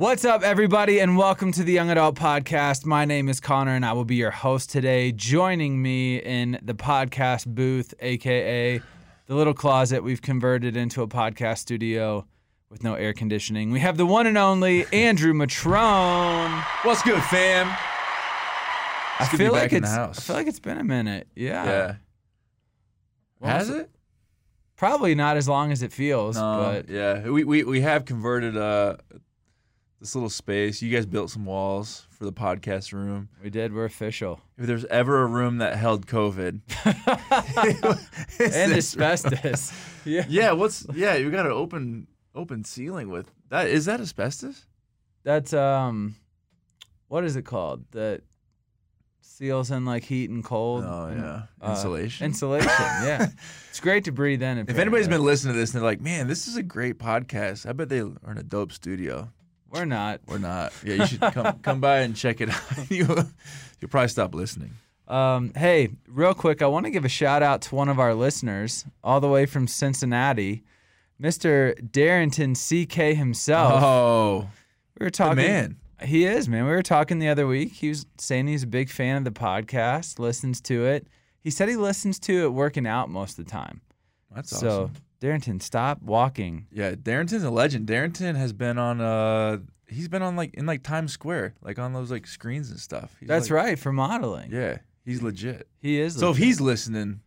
What's up, everybody, and welcome to the Young Adult Podcast. My name is Connor, and I will be your host today. Joining me in the podcast booth, aka the little closet we've converted into a podcast studio with no air conditioning, we have the one and only Andrew Matrone. What's good, fam? I good to feel like back in the it's. house. I feel like it's been a minute. Yeah. Yeah. Well, Has it? Probably not as long as it feels, No. but yeah, we, we we have converted uh this little space. You guys built some walls for the podcast room. we did. We're official. If there's ever a room that held COVID, and asbestos. yeah. Yeah, what's yeah? You got an open open ceiling with that. Is that asbestos? That's um, what is it called? That seals in like heat and cold. Oh and, yeah, uh, insulation. Insulation. Yeah, it's great to breathe in. if anybody's been listening to this and they're like, "Man, this is a great podcast," I bet they are in a dope studio. We're not. We're not. Yeah, you should come come by and check it out. you you'll probably stop listening. Um, hey, real quick, I want to give a shout out to one of our listeners, all the way from Cincinnati, Mr. Darrington CK himself. Oh, we were talking. man. He is, man. We were talking the other week. He was saying he's a big fan of the podcast, listens to it. He said he listens to it working out most of the time. That's so, awesome. Darrington, stop walking. Yeah, Darrington's a legend. Darrington has been on uh he's been on like in like Times Square, like on those like screens and stuff. He's That's like- right for modeling. Yeah, he's legit. He is. So if he's listening,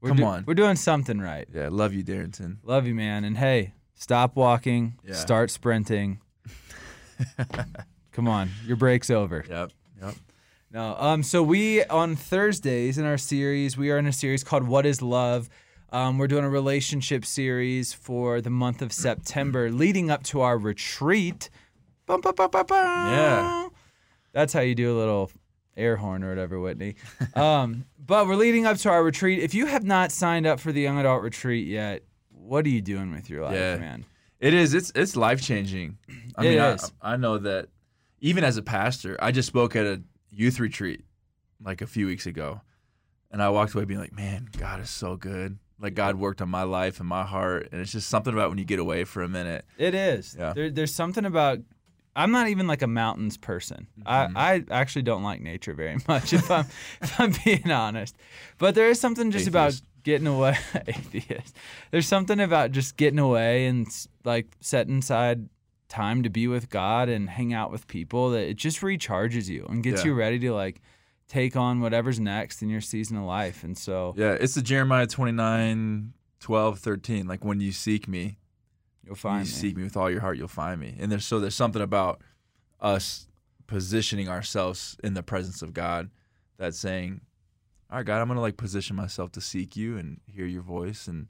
We're come do- on. we're doing something right. Yeah, love you, Darrington. Love you, man. And hey, stop walking. Yeah. Start sprinting. Come on, your break's over. Yep. Yep. No. Um. So we on Thursdays in our series, we are in a series called "What Is Love." Um, we're doing a relationship series for the month of September, leading up to our retreat. Bum, bum, bum. Yeah. That's how you do a little air horn or whatever, Whitney. um, but we're leading up to our retreat. If you have not signed up for the young adult retreat yet, what are you doing with your life, Yeah. man? It is. It's it's life changing. I It mean, I. I know that even as a pastor, I just spoke at a youth retreat like a few weeks ago, and I walked away being like, "Man, God is so good. Like God worked on my life and my heart, and it's just something about when you get away for a minute. It is. Yeah. There, there's something about. I'm not even like a mountains person. Mm-hmm. I, I actually don't like nature very much, if I'm if I'm being honest. But there is something just about getting away. atheist. There's something about just getting away and like setting aside time to be with God and hang out with people that it just recharges you and gets Yeah. you ready to like take on whatever's next in your season of life. And so Yeah, it's the Jeremiah 29, 12, 13. Like when you seek me, you'll find you me. seek me with all your heart, you'll find me. And there's so there's something about us positioning ourselves in the presence of God that's saying, All right, God, I'm gonna like position myself to seek you and hear your voice. And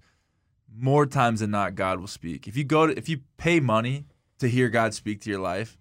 more times than not, God will speak. If you go to if you pay money to hear God speak to your life,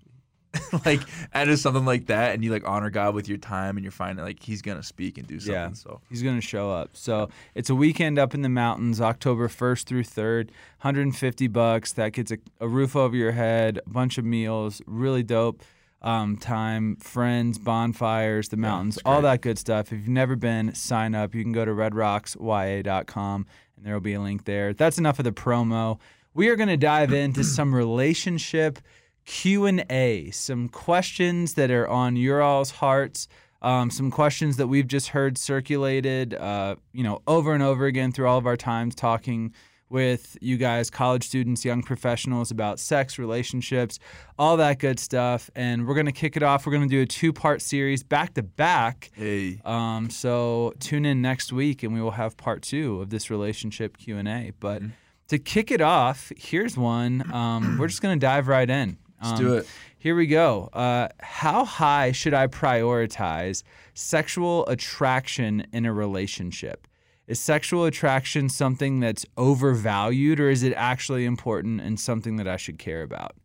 like and it's something like that, and you like honor God with your time and you're finding like He's gonna speak and do something. Yeah. So He's going to show up. So it's a weekend up in the mountains, October 1st through 3rd, 150 bucks. That gets a, a roof over your head, a bunch of meals, really dope um, time, friends, bonfires, the mountains, it's all that good stuff. If you've never been, sign up. You can go to redrocksya.com and there will be a link there. That's enough of the promo. We are going to dive into some relationship Q&A, some questions that are on your all's hearts um, some questions that we've just heard circulated, uh, you know, over and over again through all of our times talking with you guys, college students, young professionals about sex, relationships, all that good stuff. And we're gonna kick it off. We're gonna do a two-part series back to back. hey, Um, so tune in next week, and we will have part two of this relationship Q and A. But to kick it off, here's one. Um, we're just gonna dive right in. Let's Um, do it. here we go. Uh, how high should I prioritize sexual attraction in a relationship? Is sexual attraction something that's overvalued, or is it actually important and something that I should care about?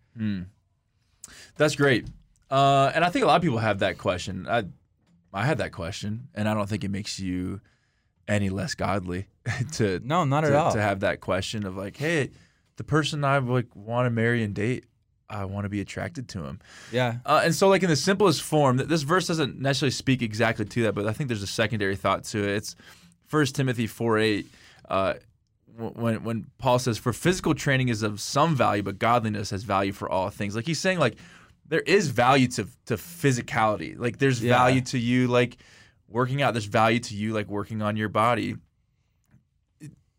That's great. Uh, and I think a lot of people have that question. I, I had that question, and I don't think it makes you any less godly to No, not at all. to have that question of like, hey, the person I like want to marry and date, I want to be attracted to him. yeah. Uh, and so, like in the simplest form, this verse doesn't necessarily speak exactly to that, but I think there's a secondary thought to it. It's First Timothy four eight. Uh, when when Paul says, "For physical training is of some value, but godliness has value for all things." Like he's saying, like there is value to to physicality. Like there's Yeah. value to you, like working out. There's value to you, like working on your body.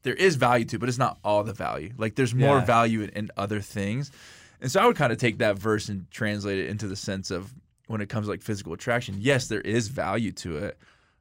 There is value to, it, but it's not all the value. Like there's more Yeah. value in, in other things. And so I would kind of take that verse and translate it into the sense of when it comes to like physical attraction, yes, there is value to it.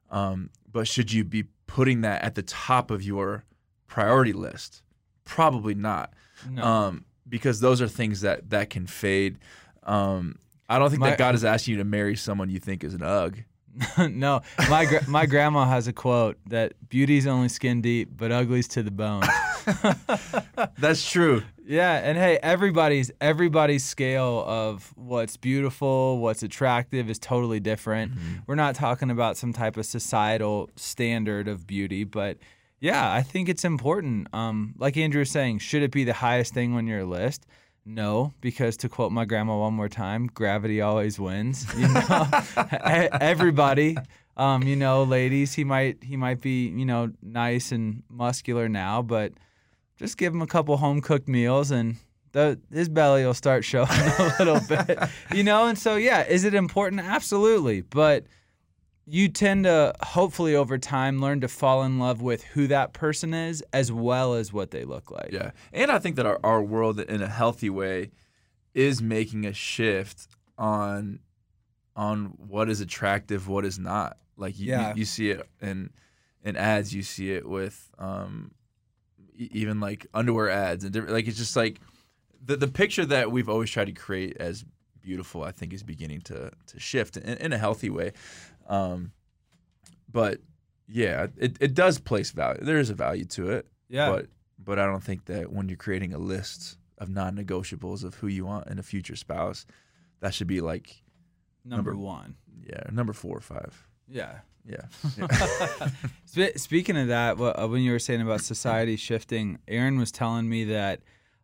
Um, but should you be putting that at the top of your priority list? Probably not. No. Um, because those are things that that can fade. Um, I don't think My- that God is asking you to marry someone you think is an ugg. no, my gra- my grandma has a quote that beauty's only skin deep, but ugly's to the bone. That's true. yeah, and hey, everybody's everybody's scale of what's beautiful, what's attractive is totally different. We're not talking about some type of societal standard of beauty, but yeah, I think it's important. Um, like Andrew was saying, should it be the highest thing on your list? No, because to quote my grandma one more time, gravity always wins. You know, everybody, um, you know, ladies, he might he might be you know nice and muscular now, but just give him a couple home cooked meals and the, his belly will start showing a little bit, you know. And so, yeah, is it important? Absolutely, but you tend to hopefully over time learn to fall in love with who that person is as well as what they look like. Yeah. And I think that our, our world in a healthy way is making a shift on on what is attractive, what is not. Like you, Yeah. you, you see it in in ads, you see it with um even like underwear ads and different like it's just like the the picture that we've always tried to create as beautiful, I think is beginning to to shift in, in a healthy way. Um but yeah, it, it does place value. There is a value to it. Yeah. But but I don't think that when you're creating a list of non-negotiables of who you want in a future spouse, that should be like number, number- one. yeah number four or five. Yeah. Yeah. Spe- Speaking of that, uh, when you were saying about society shifting, Erin was telling me that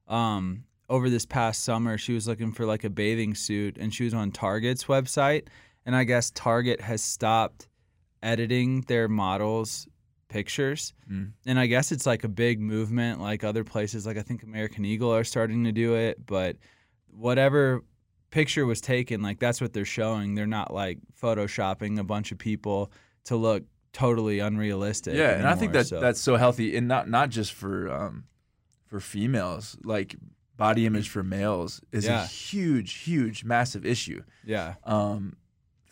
um, over this past summer, she was looking for like a bathing suit, and she was on Target's website, and I guess Target has stopped editing their models' pictures, Mm. and I guess it's like a big movement. Like other places, like I think American Eagle are starting to do it, but whatever picture was taken, like that's what they're showing. They're not like photoshopping a bunch of people to look totally unrealistic. yeah, and I think anymore, that so- that's so healthy, and not not just for um for females. Like body image for males is Yeah. a huge, huge, massive issue. yeah, um,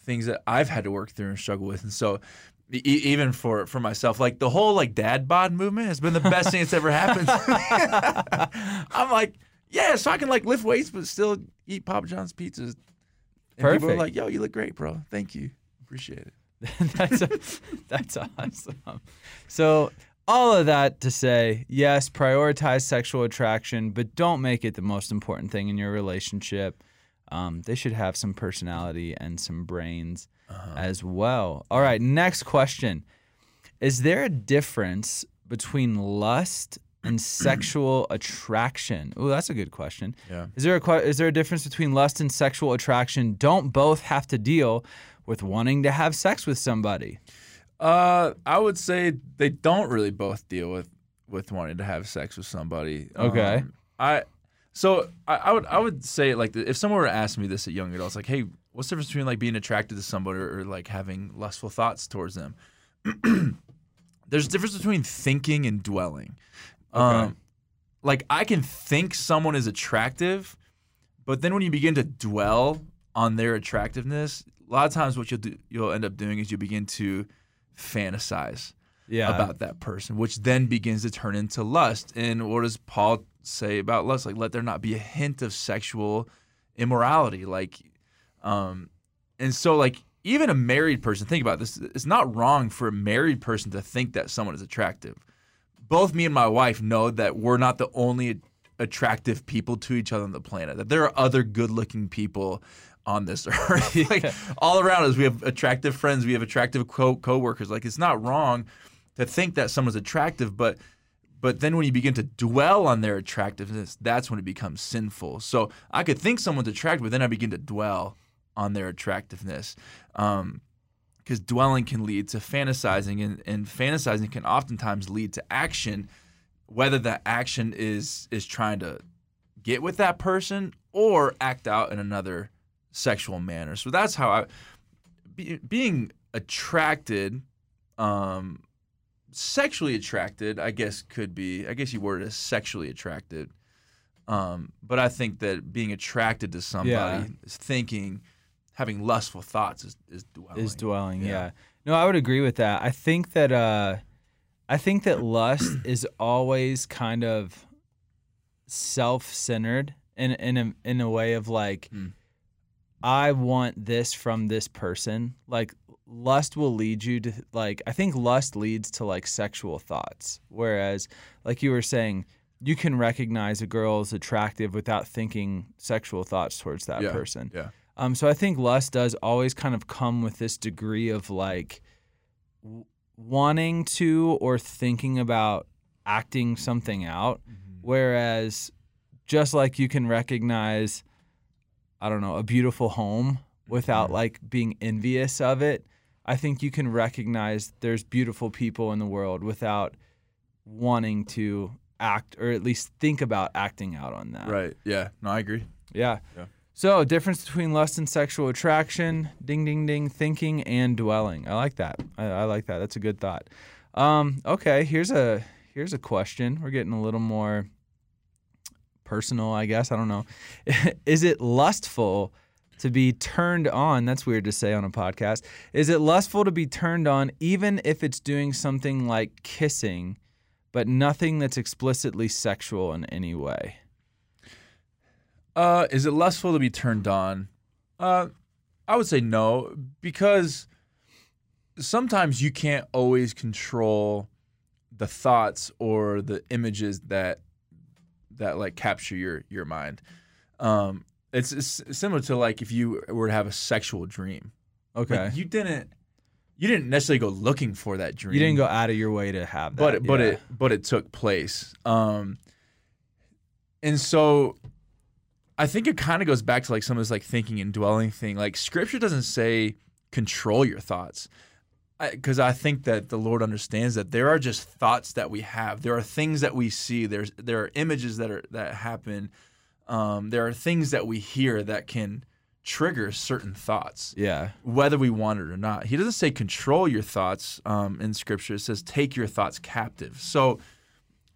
things that I've had to work through and struggle with. And so, e- even for for myself, like the whole like dad bod movement has been the best thing that's ever happened. I'm like, yeah, so I can like lift weights but still eat Papa John's pizzas. And people are like, yo, you look great, bro. Thank you, appreciate it. that's that's awesome. So all of that to say, yes, prioritize sexual attraction, but don't make it the most important thing in your relationship. Um, they should have some personality and some brains as well. All right, next question: Is there a difference between lust and sexual attraction? Oh, that's a good question. Yeah. Is there a is there a difference between lust and sexual attraction? Don't both have to deal with wanting to have sex with somebody? Uh, I would say they don't really both deal with with wanting to have sex with somebody. Okay. Um, I so I, I would I would say like if someone were to ask me this at young adults, like, hey, what's the difference between like being attracted to somebody or, or like having lustful thoughts towards them? There's a difference between thinking and dwelling. Um, like I can think someone is attractive, but then when you begin to dwell on their attractiveness, a lot of times what you'll do, you'll end up doing is you begin to fantasize Yeah. about that person, which then begins to turn into lust. And what does Paul say about lust? Like, let there not be a hint of sexual immorality. Like, um, and so like even a married person, think about this. It's not wrong for a married person to think that someone is attractive. Both me and my wife know that we're not the only attractive people to each other on the planet. That there are other good-looking people on this earth. like all around us, we have attractive friends, we have attractive co- coworkers. Like it's not wrong to think that someone's attractive, but but then when you begin to dwell on their attractiveness, that's when it becomes sinful. So I could think someone's attractive, but then I begin to dwell on their attractiveness. Um, because dwelling can lead to fantasizing, and, and fantasizing can oftentimes lead to action, whether that action is is trying to get with that person or act out in another sexual manner. So that's how I be, being attracted, um, sexually attracted. I guess could be. I guess you word it as sexually attracted. Um, but I think that being attracted to somebody Yeah. is thinking, having lustful thoughts is, is dwelling. is dwelling. Yeah. Yeah. No, I would agree with that. I think that uh I think that lust is always kind of self-centered in in a in a way of like Mm. I want this from this person. Like lust will lead you to like I think lust leads to like sexual thoughts. Whereas like you were saying, you can recognize a girl as attractive without thinking sexual thoughts towards that Yeah. person. Yeah. Um, so I think lust does always kind of come with this degree of like w- wanting to or thinking about acting something out. Whereas just like you can recognize, I don't know, a beautiful home without Mhm. like being envious of it, I think you can recognize there's beautiful people in the world without wanting to act or at least think about acting out on that. Right. Yeah. No, I agree. Yeah. Yeah. So, difference between lust and sexual attraction, ding, ding, ding, thinking and dwelling. I like that. I, I like that. That's a good thought. Um, okay, here's a here's a question. We're getting a little more personal, I guess. I don't know. Is it lustful to be turned on? That's weird to say on a podcast. Is it lustful to be turned on even if it's doing something like kissing, but nothing that's explicitly sexual in any way? Uh, is it lustful to be turned on? Uh, I would say no, because sometimes you can't always control the thoughts or the images that that like capture your your mind. Um, it's, it's similar to like if you were to have a sexual dream. Okay. Like, you didn't you didn't necessarily go looking for that dream. You didn't go out of your way to have that. but it, but yeah. it but it took place. Um, and so I think it kind of goes back to like some of this like thinking and dwelling thing. Like Scripture doesn't say control your thoughts, because I, think that the Lord understands that there are just thoughts that we have. There are things that we see. There's there are images that are that happen. Um, there are things that we hear that can trigger certain thoughts yeah. whether we want it or not. He doesn't say control your thoughts um, in Scripture. It says take your thoughts captive. So,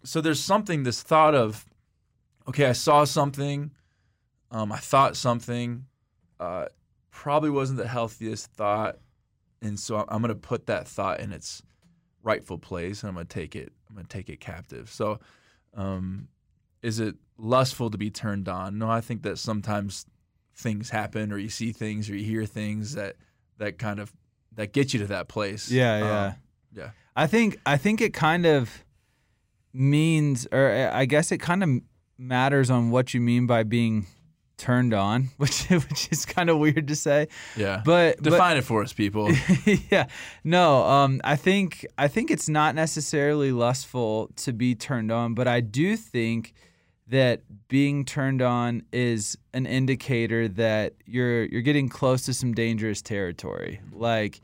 so there's something. This thought of, okay, I saw something, um, I thought something, uh, probably wasn't the healthiest thought, and so I'm going to put that thought in its rightful place, and I'm going to take it. I'm going to take it captive. So, um, is it lustful to be turned on? No, I think that sometimes things happen or you see things or you hear things that that kind of that get you to that place. Yeah, yeah. Um, yeah. I think I think it kind of means, or uh, I guess it kind of matters on what you mean by being turned on, which which is kind of weird to say. Yeah. But but- Define it for us, people. yeah. No, um, I think I think it's not necessarily lustful to be turned on, but I do think that being turned on is an indicator that you're you're getting close to some dangerous territory. Like,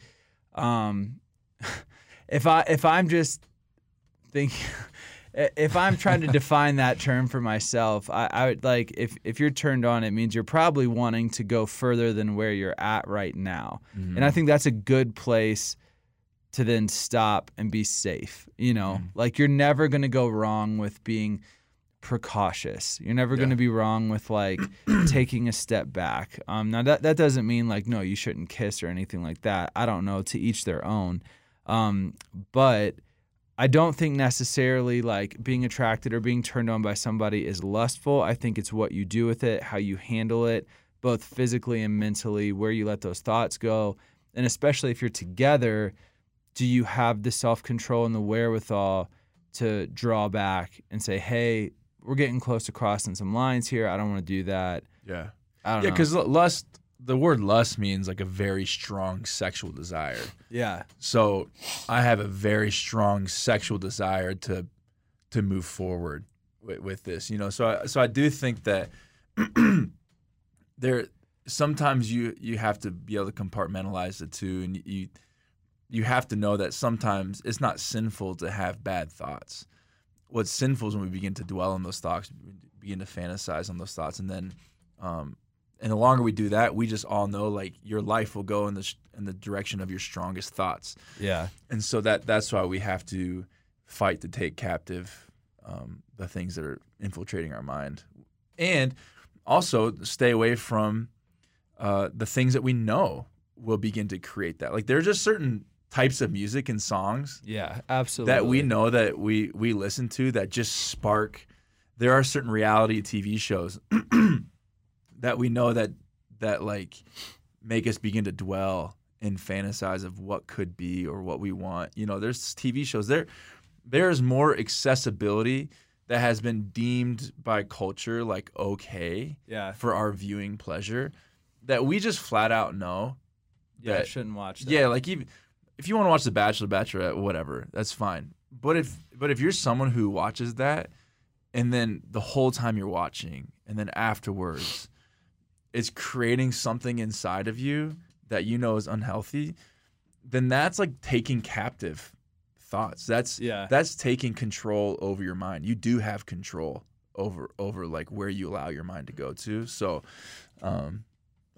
um, if I if I'm just thinking. If I'm trying to define that term for myself, I, I would like if if you're turned on, it means you're probably wanting to go further than where you're at right now. And I think that's a good place to then stop and be safe. You know, like you're never going to go wrong with being precautious. You're never going to be wrong with like taking a step back. Um, now that that doesn't mean like no, you shouldn't kiss or anything like that. I don't know. To each their own. Um, but I don't think necessarily like being attracted or being turned on by somebody is lustful. I think it's what you do with it, how you handle it, both physically and mentally, where you let those thoughts go. And especially if you're together, do you have the self control and the wherewithal to draw back and say, hey, we're getting close to crossing some lines here. I don't want to do that. Yeah. I don't Yeah, because lust, the word lust means like a very strong sexual desire. yeah, So I have a very strong sexual desire to to move forward with, with this. You know, so I, so I do think that there sometimes you you have to be able to compartmentalize the two, and you you have to know that sometimes it's not sinful to have bad thoughts. What's sinful is when we begin to dwell on those thoughts, begin to fantasize on those thoughts, and then, um, and the longer we do that, we just all know like your life will go in the sh- in the direction of your strongest thoughts, yeah, and so that that's why we have to fight to take captive um, the things that are infiltrating our mind, and also stay away from uh, the things that we know will begin to create that. Like there are just certain types of music and songs yeah, absolutely. that we know that we we listen to that just spark. There are certain reality TV shows that we know that that like make us begin to dwell and fantasize of what could be or what we want. You know, there's TV shows there. There's more accessibility that has been deemed by culture like okay Yeah, for our viewing pleasure that we just flat out know yeah, I that- shouldn't watch that. yeah, like even if you want to watch The Bachelor, Bachelorette, whatever, that's fine. But if but if you're someone who watches that, and then the whole time you're watching, and then afterwards, it's creating something inside of you that you know is unhealthy, then that's like taking captive thoughts. That's Yeah. that's taking control over your mind. You do have control over over like where you allow your mind to go to. So, um,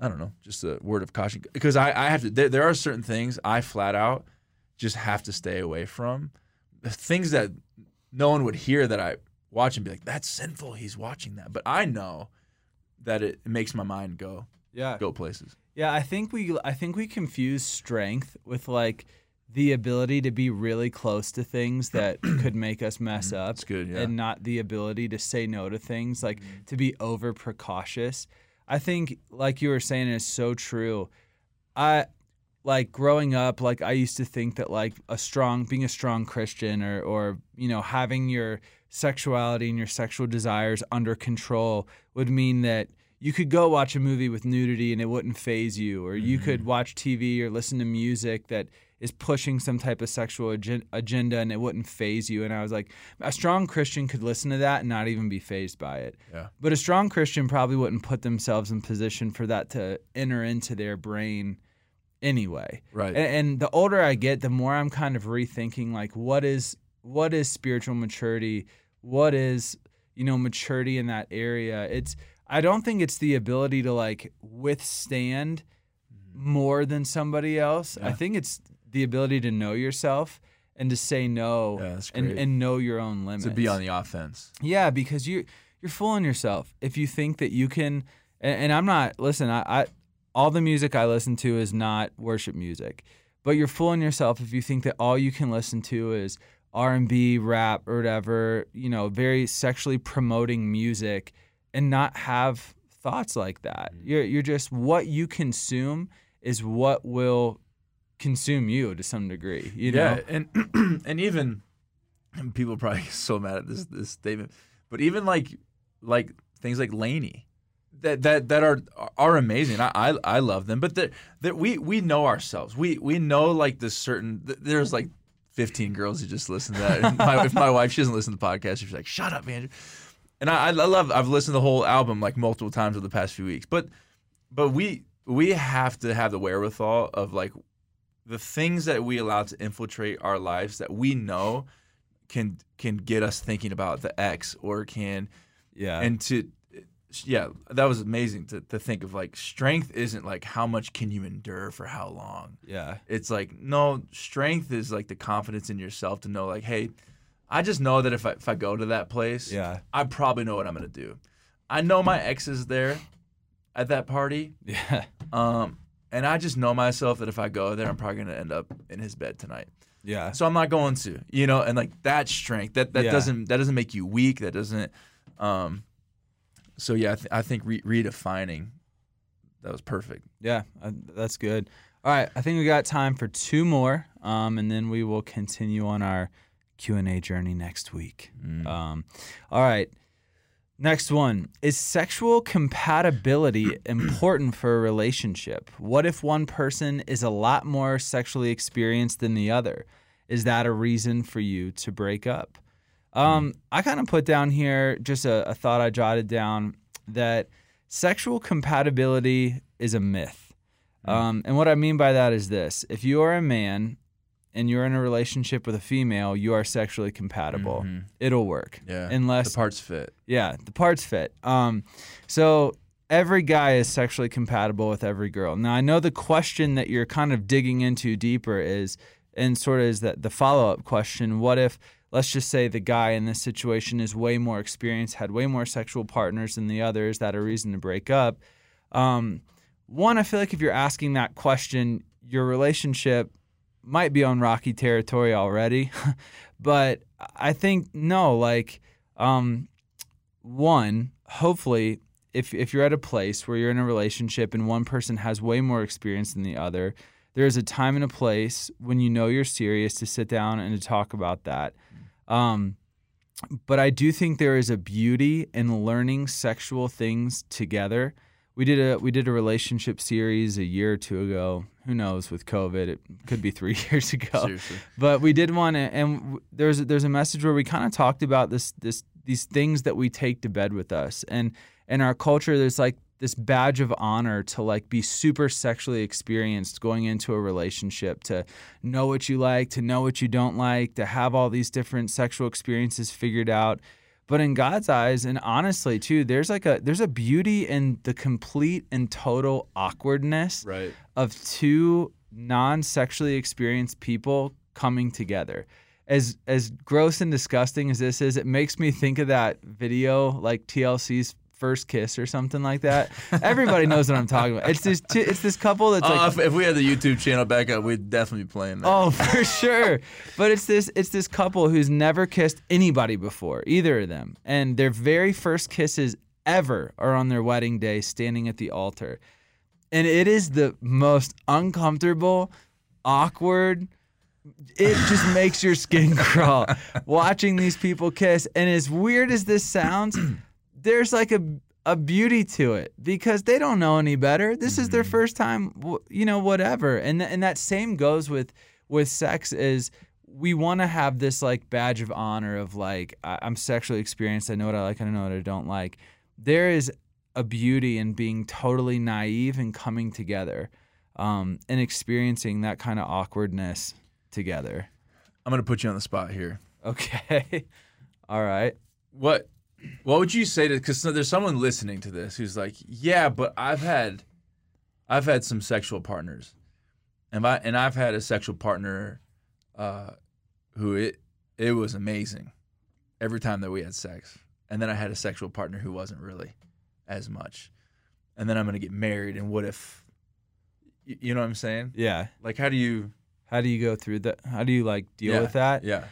I don't know, just a word of caution because I, I have to. There, there are certain things I flat out just have to stay away from. Things that no one would hear that I watch and be like, "That's sinful." He's watching that, but I know that it, it makes my mind go yeah, go places. Yeah, I think we I think we confuse strength with like the ability to be really close to things that could make us mess mm-hmm. up. That's good, yeah. And not the ability to say no to things, like mm-hmm. to be over precautious. I think like you were saying is so true. I like growing up, like I used to think that like a strong being a strong Christian or or you know, having your sexuality and your sexual desires under control would mean that you could go watch a movie with nudity and it wouldn't phase you, or you could mm-hmm. watch TV or listen to music that is pushing some type of sexual agen- agenda and it wouldn't phase you. And I was like, a strong Christian could listen to that and not even be phased by it. Yeah. But a strong Christian probably wouldn't put themselves in position for that to enter into their brain anyway. Right. And, and the older I get, the more I'm kind of rethinking like what is what is spiritual maturity? What is you know maturity in that area? It's I don't think it's the ability to like withstand mm. more than somebody else. I think it's the ability to know yourself and to say no Yeah, and, and know your own limits. to be on the offense. Yeah, because you you're fooling yourself if you think that you can. And, and I'm not. Listen, I, I all the music I listen to is not worship music, but you're fooling yourself if you think that all you can listen to is R and B, rap, or whatever. You know, very sexually promoting music, and not have thoughts like that. Mm. You're you're just what you consume is what will consume you to some degree. You know. and and even and people probably get so mad at this this statement, but even like like things like Laney, that that that are are amazing. I I, I love them, but that that we we know ourselves. We we know like this certain. There's like 15 girls who just listen to that. My, if my wife she doesn't listen to the podcast, she's like, "Shut up, Andrew." And I I love. I've listened to the whole album like multiple times over the past few weeks, but but we we have to have the wherewithal of like the things that we allow to infiltrate our lives that we know can can get us thinking about the X or can Yeah. and to yeah that was amazing to, to think of like strength isn't like how much can you endure for how long yeah. it's like no strength is like the confidence in yourself to know like hey i just know that if i, if I go to that place Yeah. i probably know what i'm gonna do i know my ex is there at that party Yeah. um, and I just know myself that if I go there, I'm probably gonna end up in his bed tonight. Yeah. So I'm not going to, you know, and like that strength that that Yeah. doesn't that doesn't make you weak. That doesn't. Um, so yeah, I, th- I think re- redefining that was perfect. Yeah, uh, that's good. All right, I think we got time for two more, um, and then we will continue on our Q and A journey next week. Um, all right, Next one is sexual compatibility important for a relationship? What if one person is a lot more sexually experienced than the other? Is that a reason for you to break up? Um, I kind of put down here just a, a thought I jotted down that sexual compatibility is a myth. Um, and what I mean by that is this if you are a man and you're in a relationship with a female, you are sexually compatible. It'll work. Yeah. Unless the parts fit. yeah, the parts fit. Um, so every guy is sexually compatible with every girl. Now I know the question that you're kind of digging into deeper is, and sort of is that the follow up question: What if, let's just say, the guy in this situation is way more experienced, had way more sexual partners than the other? Is that a reason to break up? Um, one, I feel like if you're asking that question, your relationship might be on rocky territory already. but I think no, like um one, hopefully if if you're at a place where you're in a relationship and one person has way more experience than the other, there's a time and a place when you know you're serious to sit down and to talk about that. Um but I do think there is a beauty in learning sexual things together. We did a we did a relationship series a year or two ago. Who knows with COVID? It could be three years ago. Seriously. But we did one, and there's there's a message where we kind of talked about this this these things that we take to bed with us, and in our culture, there's like this badge of honor to like be super sexually experienced going into a relationship, to know what you like, to know what you don't like, to have all these different sexual experiences figured out. But in God's eyes, and honestly too, there's like a there's a beauty in the complete and total awkwardness Right. of two non-sexually experienced people coming together. As as gross and disgusting as this is, it makes me think of that video like TLC's first kiss or something like that. Everybody knows what I'm talking about. It's this t- it's this couple that's Uh, like if, if we had the YouTube channel back up, we'd definitely be playing that. Oh, for sure. But it's this it's this couple who's never kissed anybody before, either of them. And their very first kisses ever are on their wedding day standing at the altar. And it is the most uncomfortable, awkward it just makes your skin crawl watching these people kiss. And as weird as this sounds, there's like a a beauty to it because they don't know any better. This is their first time, you know, whatever. And th- and that same goes with with sex is we want to have this like badge of honor of like I- I'm sexually experienced. I know what I like. I know what I don't like. There is a beauty in being totally naive and coming together, um, and experiencing that kind of awkwardness together. I'm gonna put you on the spot here. Okay. All right. What what would you say to because there's someone listening to this who's like, yeah, but I've had I've had some sexual partners, and I and I've had a sexual partner uh, who it it was amazing every time that we had sex, and then I had a sexual partner who wasn't really as much, and then I'm gonna get married, and what if you know what I'm saying? Yeah. Like, how do you How do you go through that? How do you like deal Yeah, with that? Yeah,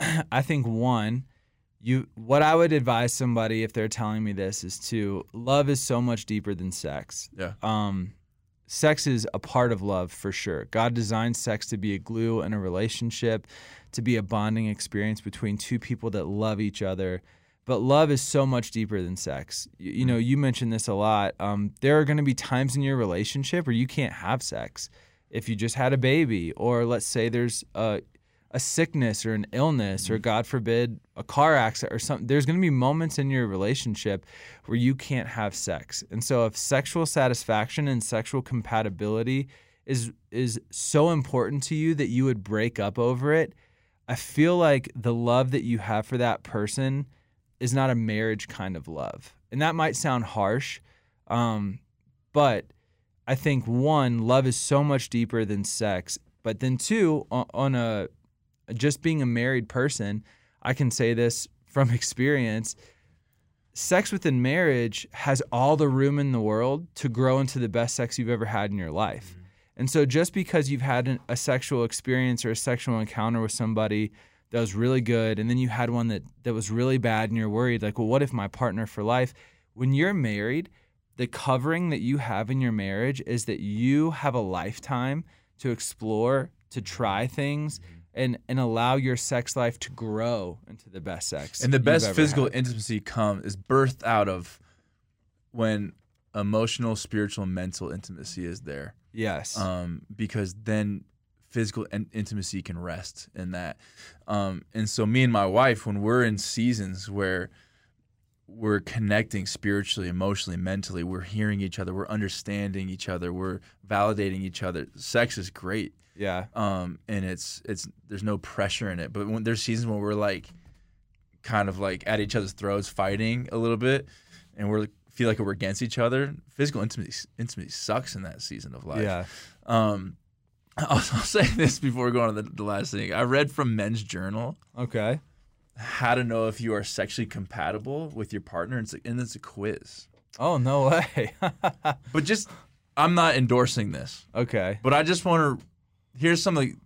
I think one, you what I would advise somebody if they're telling me this is to love is so much deeper than sex. yeah, Um sex is a part of love for sure. God designed sex to be a glue in a relationship, to be a bonding experience between two people that love each other. But love is so much deeper than sex. You, you know, you mentioned this a lot. Um, there are going to be times in your relationship where you can't have sex if you just had a baby, or let's say there's a, a sickness or an illness, or God forbid, a car accident or something. There's going to be moments in your relationship where you can't have sex. And so, if sexual satisfaction and sexual compatibility is is so important to you that you would break up over it, I feel like the love that you have for that person is not a marriage kind of love. And that might sound harsh, um, but I think one, love is so much deeper than sex. But then two, on, on a just being a married person, I can say this from experience. Sex within marriage has all the room in the world to grow into the best sex you've ever had in your life. Mm-hmm. And so, just because you've had an, a sexual experience or a sexual encounter with somebody that was really good, and then you had one that, that was really bad, and you're worried, like, well, what if my partner for life? When you're married, the covering that you have in your marriage is that you have a lifetime to explore, to try things, mm-hmm. And and allow your sex life to grow into the best sex. And the best physical had. intimacy comes is birthed out of when emotional, spiritual, mental intimacy is there. yes. um, because then physical in- intimacy can rest in that. Um, and so, me and my wife, when we're in seasons where we're connecting spiritually, emotionally, mentally, we're hearing each other, we're understanding each other, we're validating each other. Sex is great, yeah. um, and it's it's there's no pressure in it. But when there's seasons where we're like, kind of like at each other's throats, fighting a little bit, and we're feel like we're against each other. Physical intimacy intimacy sucks in that season of life. Yeah. Um, I'll, I'll say this before we go on to the, the last thing. I read from Men's Journal Okay. How to know if you are sexually compatible with your partner, and it's, a, and it's a quiz. Oh no way. But just, I'm not endorsing this, okay. but I just want to. Here's something.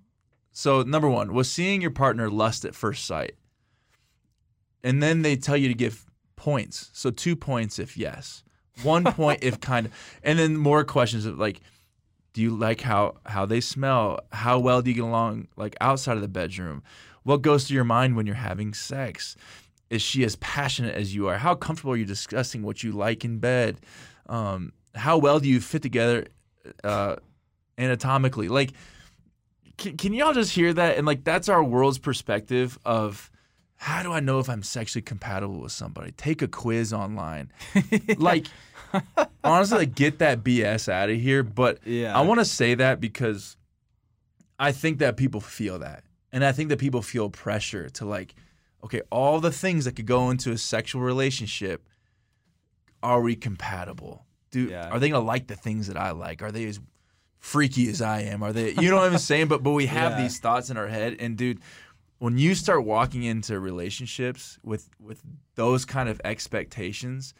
So number one was seeing your partner lust at first sight, and then they tell you to give points. So two points if yes, one point if kind of, and then more questions of like, do you like how how they smell? How well do you get along like outside of the bedroom? What goes through your mind when you're having sex? Is she as passionate as you are? How comfortable are you discussing what you like in bed? Um, how well do you fit together uh, anatomically? Like, can, can y'all just hear that? And like, that's our world's perspective of how do I know if I'm sexually compatible with somebody? Take a quiz online. like, honestly, like, get that BS out of here. But Yeah. I want to say that because I think that people feel that. And I think that people feel pressure to like, okay, all the things that could go into a sexual relationship, are we compatible? Do Yeah. are they gonna like the things that I like? Are they as freaky as I am? Are they you know what I'm saying? But but we have Yeah. these thoughts in our head. And dude, when you start walking into relationships with with those kind of expectations,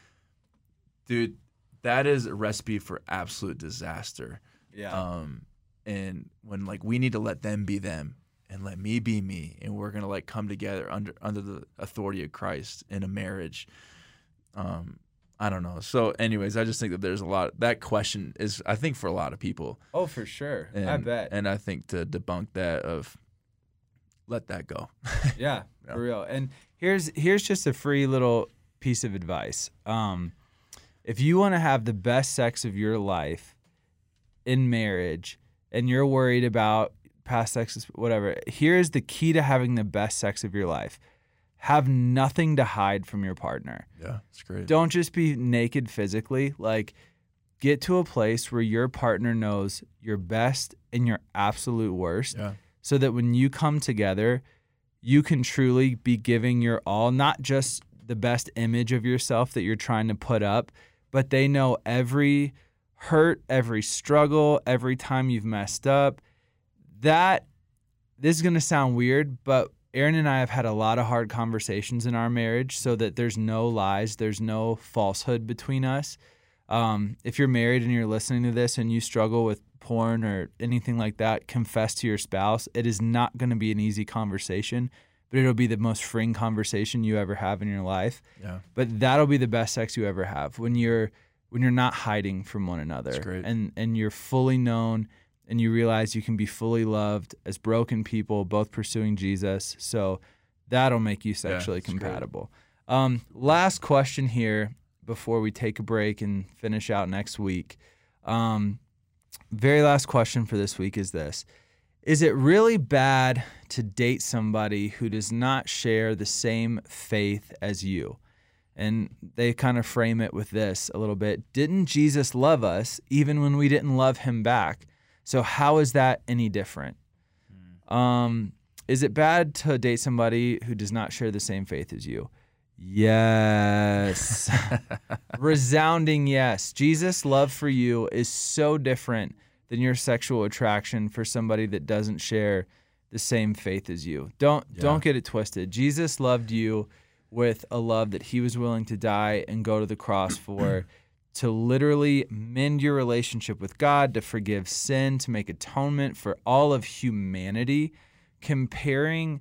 dude, that is a recipe for absolute disaster. Yeah. Um, and when like we need to let them be them and let me be me, and we're gonna like come together under under the authority of Christ in a marriage. Um, I don't know. So, anyways, I just think that there's a lot. That question is, I think, for a lot of people. oh, for sure. And, I bet. And I think to debunk that of let that go. Yeah, Yeah. for real. And here's here's just a free little piece of advice. Um, if you want to have the best sex of your life in marriage, and you're worried about past sex, is whatever, here's the key to having the best sex of your life: have nothing to hide from your partner. Yeah, it's great. Don't just be naked physically. Like, get to a place where your partner knows your best and your absolute worst Yeah, so that when you come together, you can truly be giving your all, not just the best image of yourself that you're trying to put up, but they know every hurt, every struggle, every time you've messed up. That this is going to sound weird, but Aaron and I have had a lot of hard conversations in our marriage so that there's no lies, there's no falsehood between us. Um, if you're married and you're listening to this and you struggle with porn or anything like that, confess to your spouse. It is not going to be an easy conversation, but it'll be the most freeing conversation you ever have in your life. yeah, But that'll be the best sex you ever have when you're when you're not hiding from one another and and you're fully known and you realize you can be fully loved as broken people both pursuing Jesus. So that'll make you sexually great. compatible. Um, last question here before we take a break and finish out next week. Um, very last question for this week is this Is it really bad to date somebody who does not share the same faith as you? And they kind of frame it with this a little bit Didn't Jesus love us even when we didn't love him back? So, how is that any different? Um, is it bad to date somebody who does not share the same faith as you? Yes. Resounding yes. Jesus' love for you is so different than your sexual attraction for somebody that doesn't share the same faith as you. Don't Yeah. don't get it twisted. Jesus loved you with a love that he was willing to die and go to the cross for to literally mend your relationship with God, to forgive sin, to make atonement for all of humanity, comparing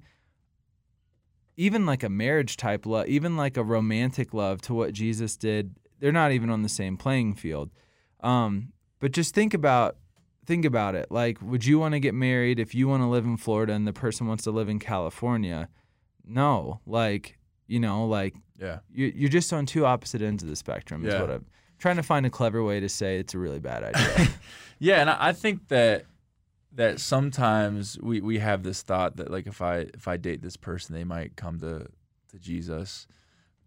even like a marriage type love, even like a romantic love to what Jesus did, they're not even on the same playing field. Um, but just think about think about it. Like, would you want to get married if you want to live in Florida and the person wants to live in California? No. Like, you know, like Yeah. you- you're just on two opposite ends of the spectrum. Is Yeah. what I'm trying to find a clever way to say it's a really bad idea. Yeah, and I think that that sometimes we, we have this thought that like if I if I date this person, they might come to to Jesus.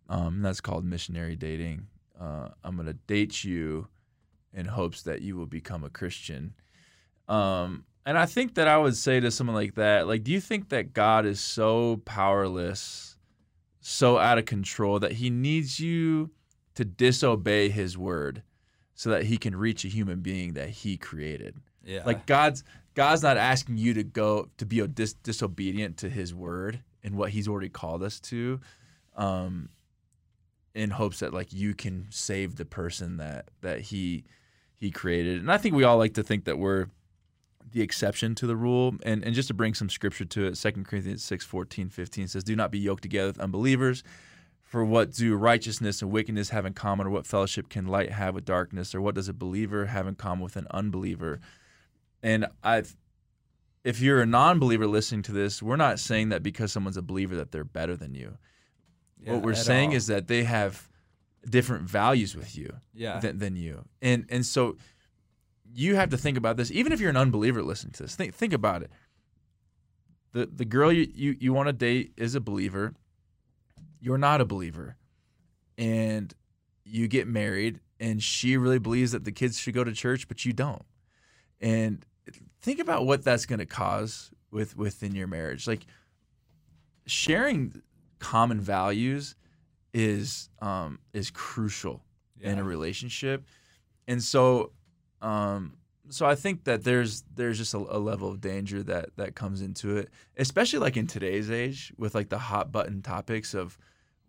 Um, that's called missionary dating. Uh, I'm gonna date you in hopes that you will become a Christian. Um, and I think that I would say to someone like that, like, do you think that God is so powerless, so out of control that He needs you to disobey His word so that He can reach a human being that He created? yeah. Like God's God's not asking you to go to be dis- disobedient to His word and what He's already called us to, um, in hopes that like you can save the person that that He He created. And I think we all like to think that we're the exception to the rule. And and just to bring some scripture to it, 2 Corinthians 6, 14, 15 says, Do not be yoked together with unbelievers. For what do righteousness and wickedness have in common, or what fellowship can light have with darkness, or what does a believer have in common with an unbeliever? And I've, if you're a non-believer listening to this, we're not saying that because someone's a believer that they're better than you. Yeah, what we're saying all. is that they have different values with you yeah. than, than you. And and so you have to think about this. Even if you're an unbeliever listening to this, think think about it. The the girl you, you, you want to date is a believer. You're not a believer. And you get married and she really believes that the kids should go to church, but you don't. And think about what that's gonna cause with within your marriage. Like sharing common values is um is crucial in a relationship. And so um so I think that there's there's just a, a level of danger that that comes into it, especially like in today's age with like the hot button topics of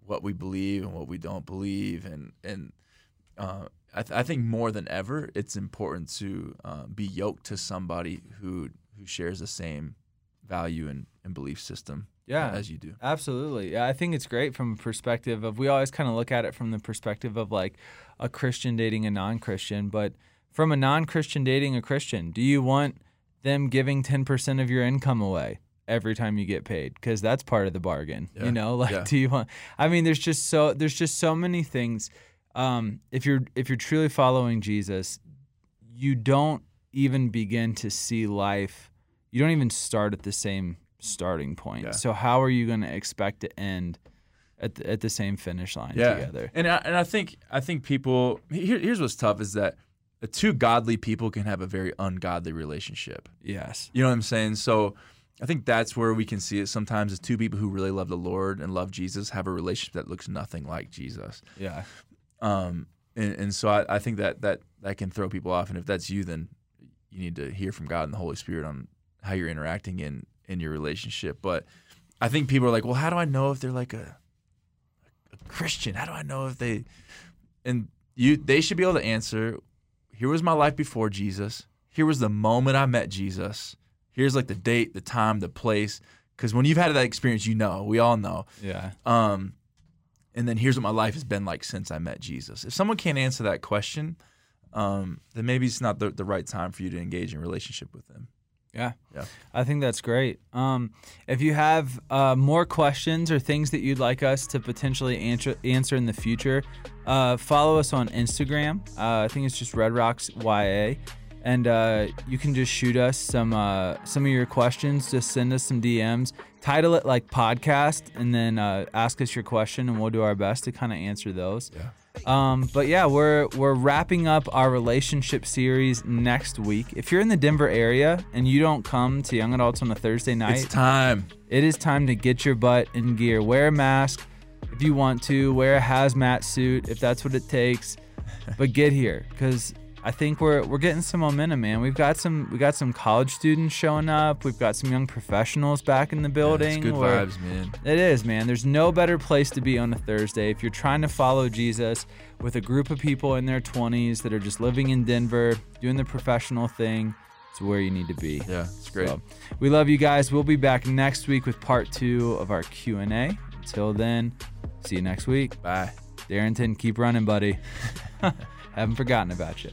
what we believe and what we don't believe and and uh, I, th- I think more than ever it's important to uh, be yoked to somebody who who shares the same value and, and belief system Yeah. as you do. Absolutely. Yeah, I think it's great from a perspective of we always kind of look at it from the perspective of like a Christian dating a non-Christian, but from a non-Christian dating a Christian, do you want them giving 10% of your income away every time you get paid because that's part of the bargain. Yeah. You know, like Yeah. do you want I mean there's just so there's just so many things um if you're if you're truly following Jesus, you don't even begin to see life. You don't even start at the same starting point. Yeah. So how are you going to expect to end at the, at the same finish line together? And I, and I think I think people here, here's what's tough is that two godly people can have a very ungodly relationship. Yes. You know what I'm saying? So I think that's where we can see it sometimes is two people who really love the Lord and love Jesus have a relationship that looks nothing like Jesus. Yeah. Um, and, and so I, I think that, that that can throw people off. And if that's you, then you need to hear from God and the Holy Spirit on how you're interacting in in your relationship. But I think people are like, well, how do I know if they're like a, a Christian? How do I know if they and you they should be able to answer. Here was my life before Jesus. Here was the moment I met Jesus. Here's like the date, the time, the place. Because when you've had that experience, you know. We all know. Yeah. Um, and then here's what my life has been like since I met Jesus. If someone can't answer that question, um, then maybe it's not the, the right time for you to engage in relationship with them. Yeah. Yeah. I think that's great. Um, if you have uh, more questions or things that you'd like us to potentially answer answer in the future, uh, follow us on Instagram. Uh, I think it's just Red Rocks YA, and uh, you can just shoot us some uh, some of your questions. Just send us some DMs. Title it like podcast, and then uh, ask us your question, and we'll do our best to kind of answer those. Yeah. Um, but yeah, we're we're wrapping up our relationship series next week. If you're in the Denver area and you don't come to Young Adults on a Thursday night, It's time. it is time to get your butt in gear. Wear a mask if you want to. Wear a hazmat suit if that's what it takes. But get here because I think we're we're getting some momentum, man. We've got some we got some college students showing up. We've got some young professionals back in the Yeah, building. it's good vibes, man. it is, man. There's no better place to be on a Thursday if you're trying to follow Jesus with a group of people in their 20s that are just living in Denver, doing the professional thing. It's where you need to be. Yeah, it's great. So, we love you guys. We'll be back next week with part two of our Q&A. Until then, see you next week. Bye. Darrington, keep running, buddy. Haven't forgotten about you.